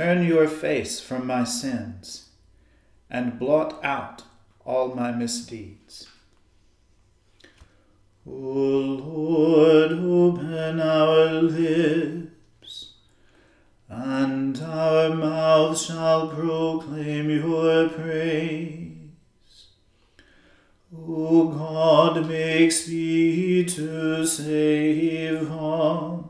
Turn your face from my sins and blot out all my misdeeds. O Lord, open our lips, and our mouth shall proclaim your praise. O God, make speed to save us.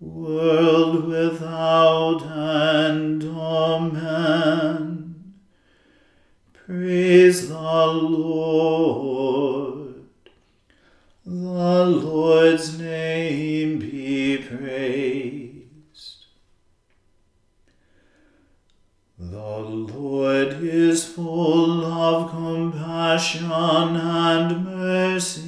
world without end. Amen. Praise the Lord. The Lord's name be praised. The Lord is full of compassion and mercy.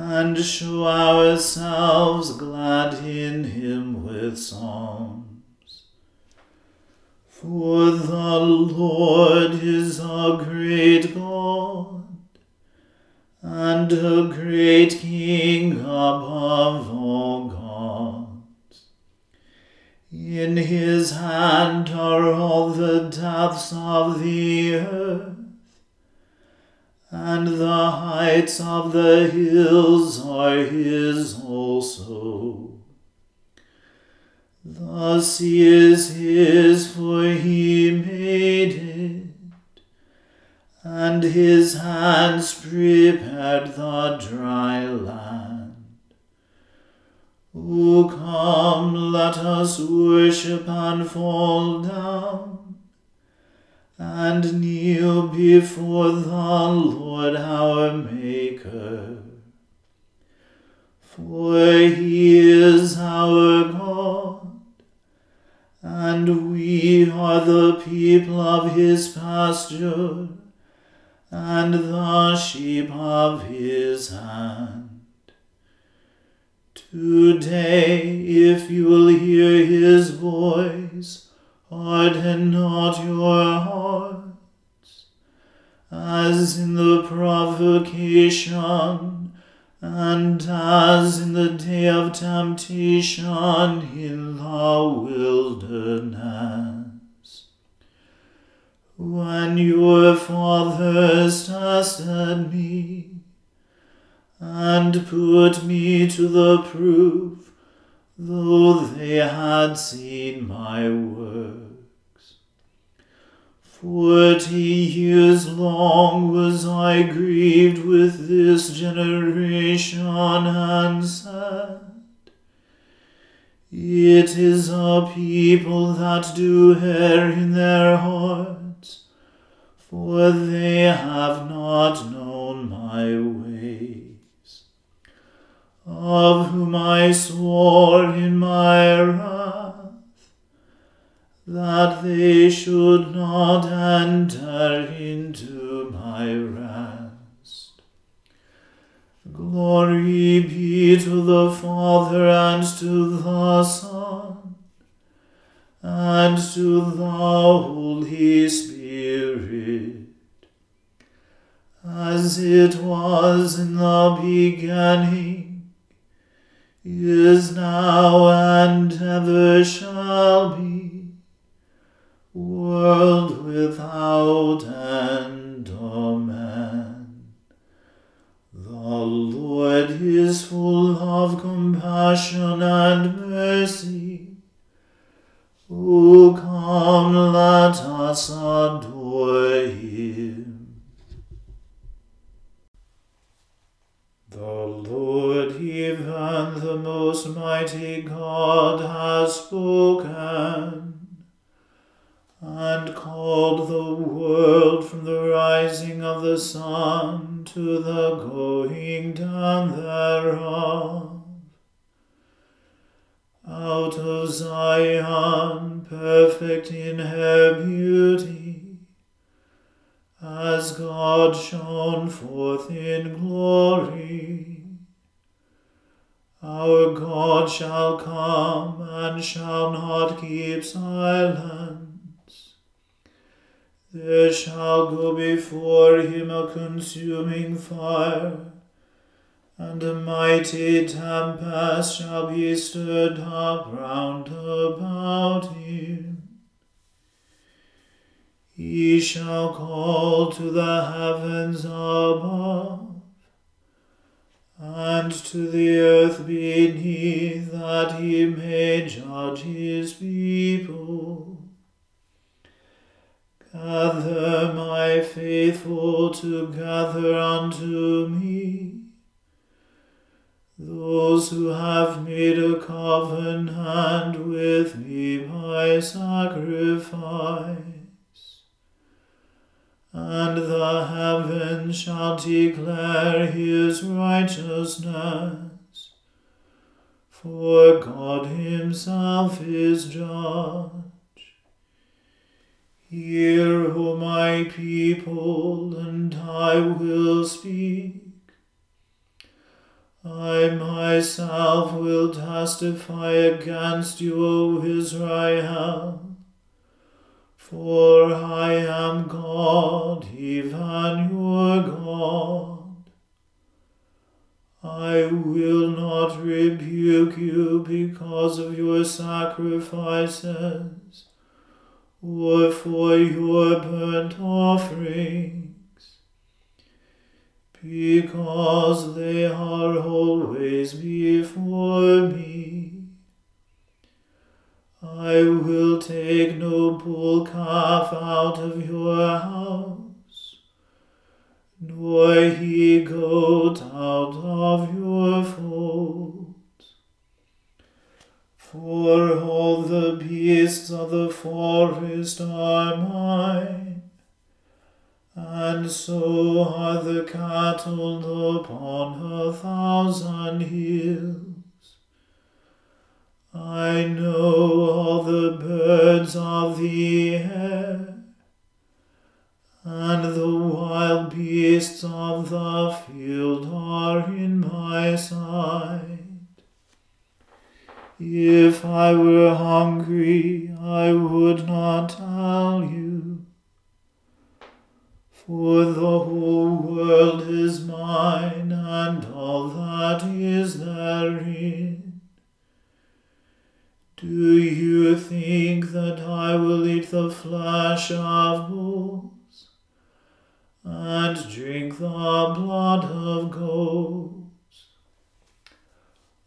and show ourselves glad in him with songs. For the Lord is a great God and a great King above all gods. In his hand are all the depths of the earth, and the heights of the hills are his also. The sea is his, for he made it and his hands prepared the dry land. O come, let us worship and fall down, and kneel before the Lord our Maker. For he is our God, and we are the people of his pasture and the sheep of his hand. Today, if you will hear his voice, harden not your hearts, as in the provocation, and as in the day of temptation in the wilderness. When your fathers tested me and put me to the proof, though they had seen my works. Forty years long was I grieved with this generation and said, It is a people that do err in their hearts, for they have not known my ways, of whom I swore in my wrath that they should not enter into my rest. Glory be to the Father and to the Son and to the Holy Spirit as it was in the beginning, is now, and ever shall be, world without end. Amen. The Lord is full of compassion and mercy O come, let us adore him. The Lord, even the most mighty God, has spoken and called the world from the rising of the sun to the going down thereof. Out of Zion, perfect in her beauty, as God shone forth in glory. Our God shall come and shall not keep silence. There shall go before him a consuming fire and a mighty tempest shall be stirred up round about him. He shall call to the heavens above, and to the earth beneath, that he may judge his people. Gather my faithful together unto me those who have made a covenant with me by sacrifice. And the heavens shall declare his righteousness, for God himself is judge. Hear, O my people, and I will speak. I myself will testify against you, O Israel. For I am God, even your God. I will not rebuke you because of your sacrifices, or for your burnt offerings, because they are always before me. I will take no bull calf out of your house, nor he goat out of your fold. For all the beasts of the forest are mine and so are the cattle upon a thousand hills. I know all the birds of the air, and the wild beasts of the field are in my sight. If I were hungry, I would not tell you for the whole world is mine, and all that is therein. Do you think that I will eat the flesh of bulls, and drink the blood of goats?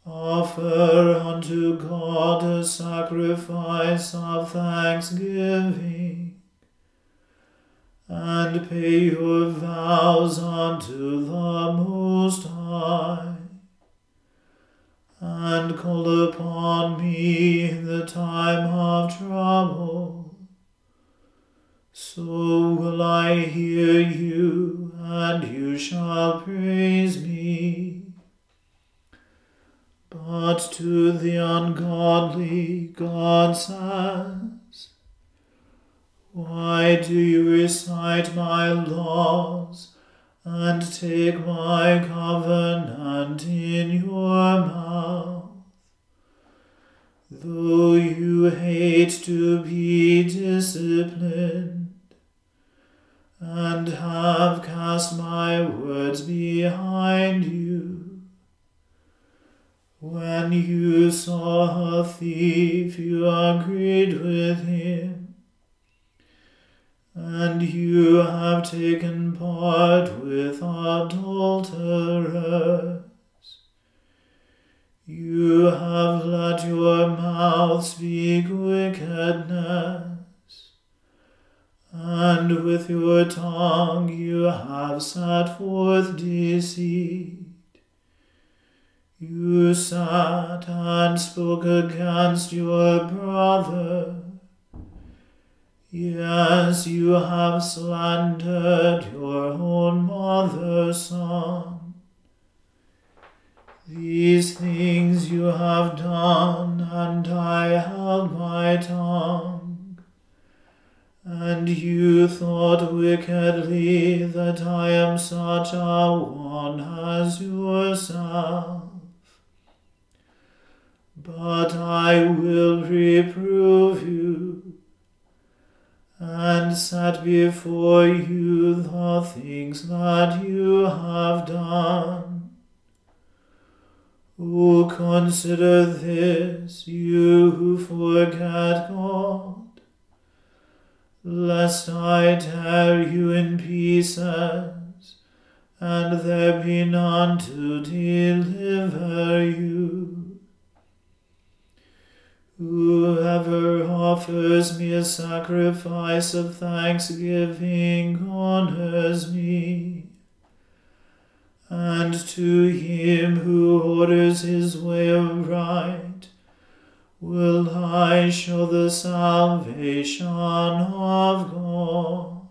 Offer unto God a sacrifice of thanksgiving and pay your vows unto the Most High, and call upon me in the time of trouble. So will I hear you, and you shall praise me. But to the ungodly God says, why do you recite my laws and take my covenant in your mouth? Though you hate to be disciplined and have cast my words behind you, when you saw a thief, you agreed with him and you have taken part with adulterers. You have let your mouth speak wickedness, and with your tongue you have set forth deceit. You sat and spoke against your brother. Yes, you have slandered your own mother's son. These things you have done, and I held my tongue. And you thought wickedly that I am such a one as yourself. But I will reprove you and set before you the things that you have done. Oh, consider this, you who forget God, lest I tear you in pieces, and there be none to deliver you. Whoever offers me a sacrifice of thanksgiving honors me. And to him who orders his way aright will I show the salvation of God.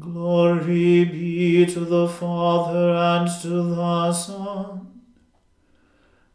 Glory be to the Father and to the Son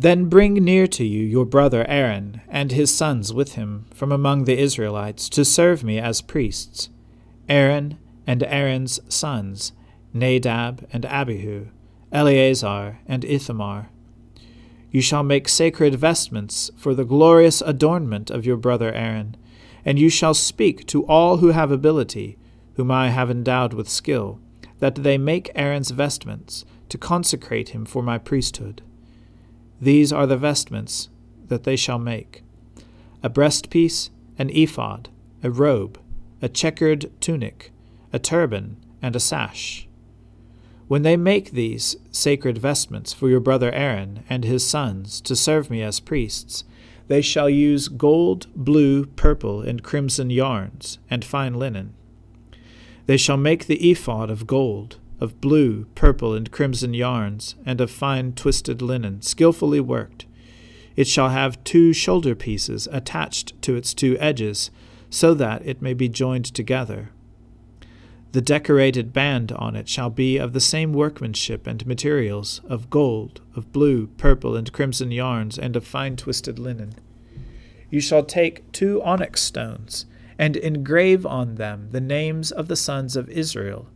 Then bring near to you your brother Aaron and his sons with him from among the Israelites to serve me as priests Aaron and Aaron's sons, Nadab and Abihu, Eleazar and Ithamar. You shall make sacred vestments for the glorious adornment of your brother Aaron, and you shall speak to all who have ability, whom I have endowed with skill, that they make Aaron's vestments, to consecrate him for my priesthood. These are the vestments that they shall make a breastpiece, an ephod, a robe, a checkered tunic, a turban, and a sash. When they make these sacred vestments for your brother Aaron and his sons to serve me as priests, they shall use gold, blue, purple, and crimson yarns, and fine linen. They shall make the ephod of gold of blue, purple, and crimson yarns, and of fine twisted linen, skilfully worked. It shall have two shoulder pieces attached to its two edges, so that it may be joined together. The decorated band on it shall be of the same workmanship and materials, of gold, of blue, purple, and crimson yarns, and of fine twisted linen. You shall take two onyx stones, and engrave on them the names of the sons of Israel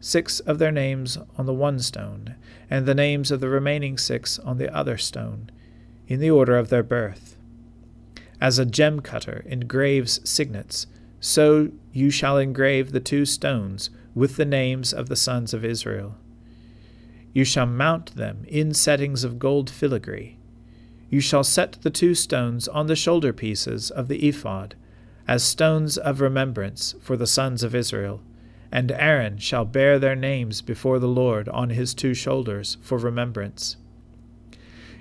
six of their names on the one stone, and the names of the remaining six on the other stone, in the order of their birth. As a gem cutter engraves signets, so you shall engrave the two stones with the names of the sons of Israel. You shall mount them in settings of gold filigree. You shall set the two stones on the shoulder pieces of the ephod, as stones of remembrance for the sons of Israel and Aaron shall bear their names before the Lord on his two shoulders for remembrance.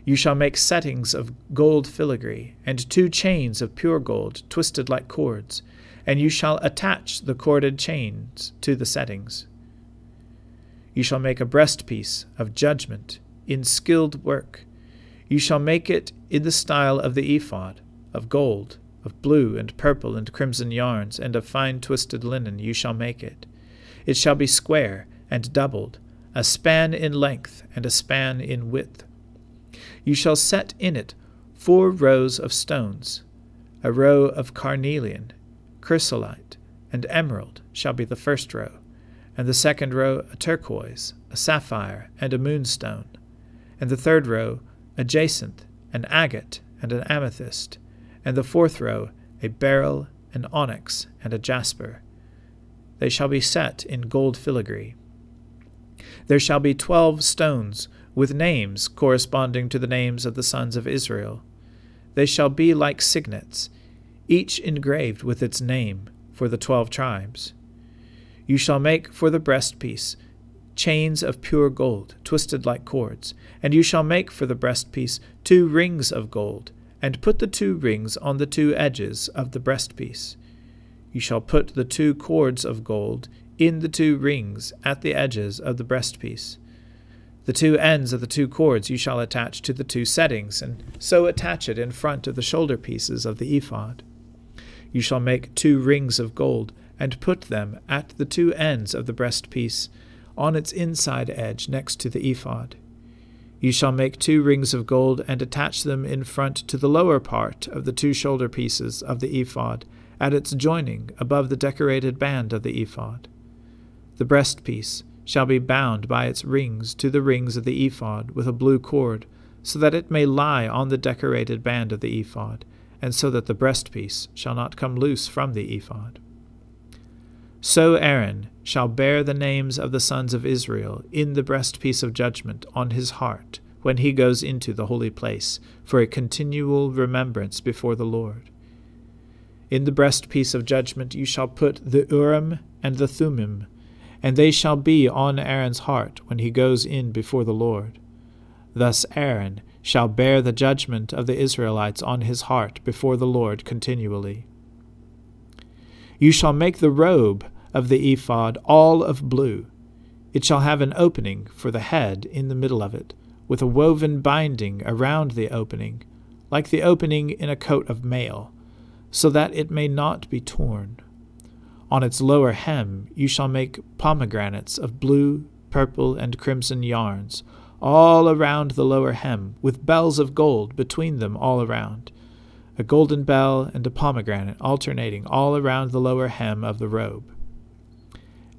You shall make settings of gold filigree, and two chains of pure gold, twisted like cords, and you shall attach the corded chains to the settings. You shall make a breastpiece of judgment in skilled work. You shall make it in the style of the ephod, of gold, of blue and purple and crimson yarns, and of fine twisted linen you shall make it. It shall be square and doubled, a span in length and a span in width. You shall set in it four rows of stones. A row of carnelian, chrysolite, and emerald shall be the first row, and the second row a turquoise, a sapphire, and a moonstone, and the third row a jacinth an agate, and an amethyst, and the fourth row a beryl, an onyx, and a jasper. They shall be set in gold filigree. There shall be twelve stones, with names corresponding to the names of the sons of Israel. They shall be like signets, each engraved with its name, for the twelve tribes. You shall make for the breastpiece chains of pure gold, twisted like cords, and you shall make for the breastpiece two rings of gold, and put the two rings on the two edges of the breastpiece. You shall put the two cords of gold in the two rings at the edges of the breastpiece. The two ends of the two cords you shall attach to the two settings, and so attach it in front of the shoulder pieces of the ephod. You shall make two rings of gold, and put them at the two ends of the breastpiece on its inside edge next to the ephod. You shall make two rings of gold and attach them in front to the lower part of the two shoulder pieces of the ephod, at its joining above the decorated band of the ephod. The breastpiece shall be bound by its rings to the rings of the ephod with a blue cord, so that it may lie on the decorated band of the ephod, and so that the breastpiece shall not come loose from the ephod. So Aaron shall bear the names of the sons of Israel in the breastpiece of judgment on his heart when he goes into the holy place, for a continual remembrance before the Lord. In the breastpiece of judgment you shall put the Urim and the Thummim, and they shall be on Aaron's heart when he goes in before the Lord. Thus Aaron shall bear the judgment of the Israelites on his heart before the Lord continually. You shall make the robe of the ephod all of blue. It shall have an opening for the head in the middle of it, with a woven binding around the opening, like the opening in a coat of mail, so that it may not be torn. On its lower hem you shall make pomegranates of blue, purple, and crimson yarns, all around the lower hem, with bells of gold between them all around a golden bell and a pomegranate alternating all around the lower hem of the robe.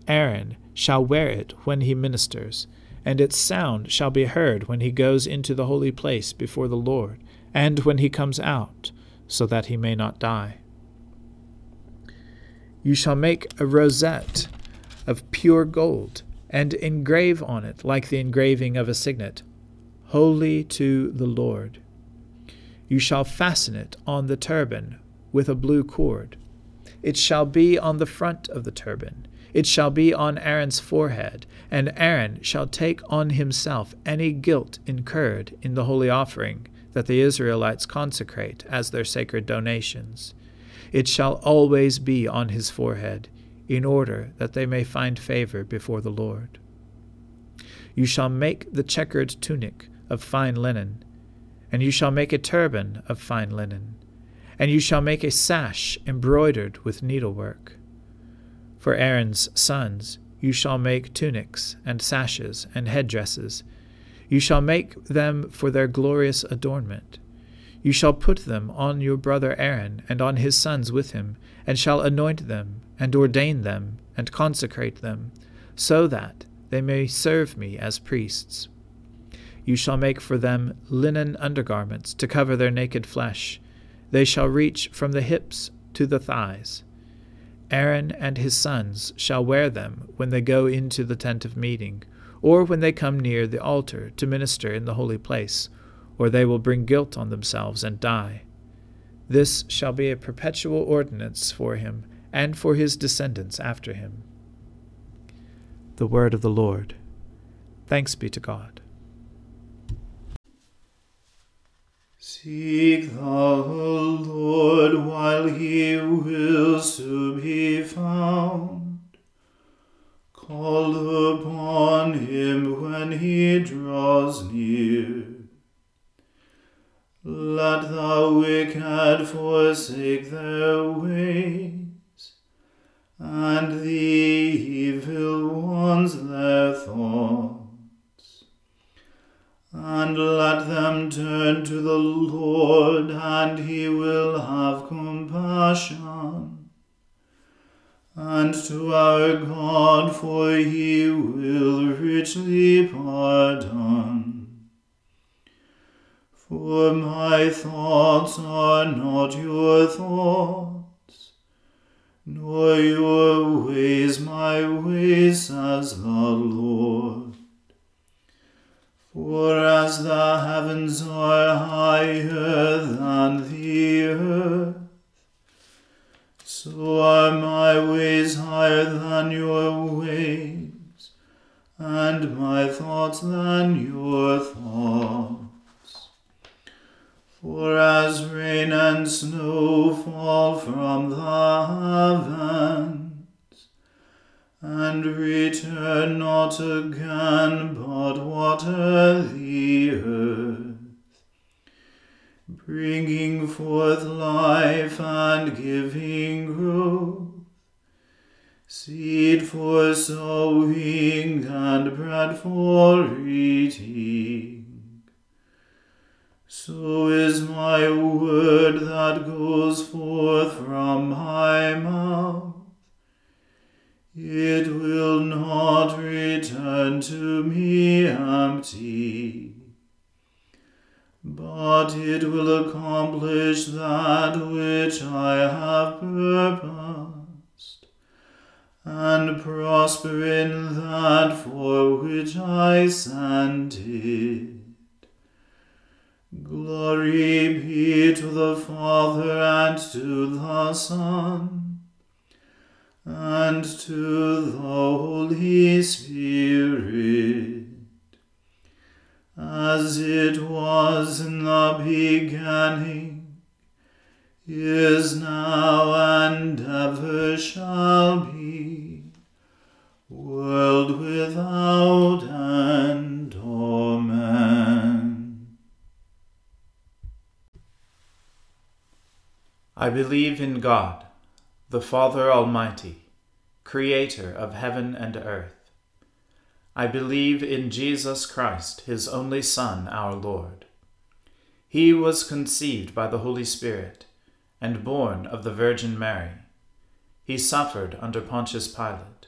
Aaron shall wear it when he ministers, and its sound shall be heard when he goes into the holy place before the Lord, and when he comes out, so that he may not die. You shall make a rosette of pure gold, and engrave on it like the engraving of a signet, Holy to the Lord. You shall fasten it on the turban with a blue cord. It shall be on the front of the turban. It shall be on Aaron's forehead, and Aaron shall take on himself any guilt incurred in the holy offering that the Israelites consecrate as their sacred donations. It shall always be on his forehead, in order that they may find favor before the Lord. You shall make the checkered tunic of fine linen and you shall make a turban of fine linen, and you shall make a sash embroidered with needlework. For Aaron's sons you shall make tunics and sashes and headdresses. You shall make them for their glorious adornment. You shall put them on your brother Aaron and on his sons with him, and shall anoint them, and ordain them, and consecrate them, so that they may serve me as priests. You shall make for them linen undergarments to cover their naked flesh. They shall reach from the hips to the thighs. Aaron and his sons shall wear them when they go into the tent of meeting, or when they come near the altar to minister in the holy place, or they will bring guilt on themselves and die. This shall be a perpetual ordinance for him and for his descendants after him. The word of the Lord. Thanks be to God. Seek the Lord while he wills to be found. Call upon him when he draws near. Let the wicked forsake their ways, and the evil ones their thoughts and let them turn to the Lord, and he will have compassion. And to our God, for he will richly pardon. For my thoughts are not your thoughts, nor your ways my ways, says the Lord. For as the heavens are higher than the my ways higher than your ways, and my thoughts than your thoughts. For as rain and snow fall from the heavens, and return not again, but water the earth, bringing forth life and giving growth, seed for sowing and bread for eating. So is my word that goes forth from my mouth. It will not return to me empty, but it will accomplish that which I have purposed, and prosper in that for which I sent it. Glory be to the Father and to the Son and to the Holy Spirit, as it was in the beginning, is now, and ever shall be, world without end. Amen. I believe in God, the Father Almighty, Creator of heaven and earth. I believe in Jesus Christ, His only Son, our Lord. He was conceived by the Holy Spirit and born of the Virgin Mary. He suffered under Pontius Pilate,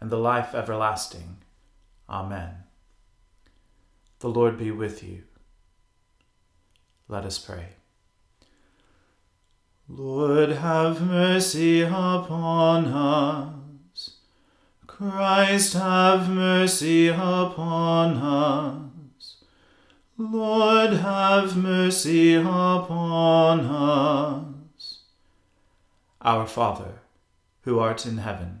and the life everlasting. Amen. The Lord be with you. Let us pray. Lord, have mercy upon us. Christ, have mercy upon us. Lord, have mercy upon us. Our Father, who art in heaven,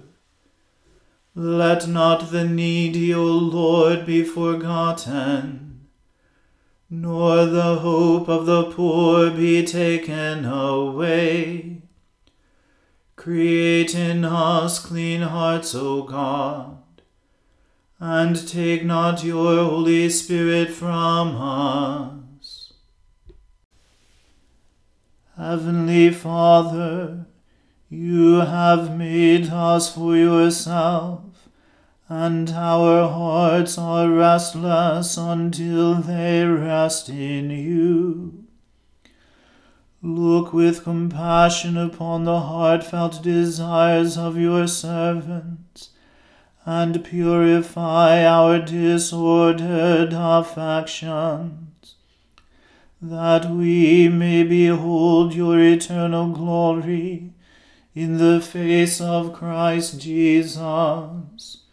Let not the needy, O Lord, be forgotten, nor the hope of the poor be taken away Create in us clean hearts, O God, and take not your Holy Spirit from us. Heavenly Father, you have made us for yourself, and our hearts are restless until they rest in you. Look with compassion upon the heartfelt desires of your servants, and purify our disordered affections, that we may behold your eternal glory in the face of Christ Jesus,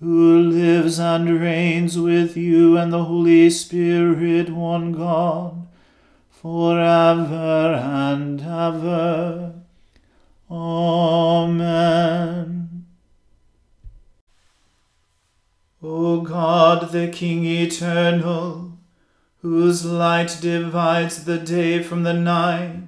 who lives and reigns with you and the Holy Spirit, one God forever and ever. Amen. O God, the King eternal, whose light divides the day from the night,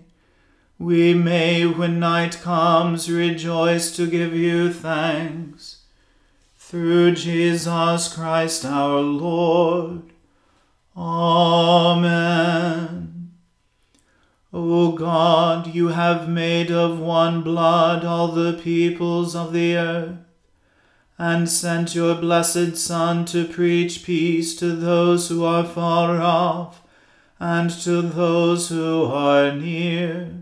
we may, when night comes, rejoice to give you thanks. Through Jesus Christ our Lord. Amen. O God, you have made of one blood all the peoples of the earth, and sent your blessed Son to preach peace to those who are far off, and to those who are near.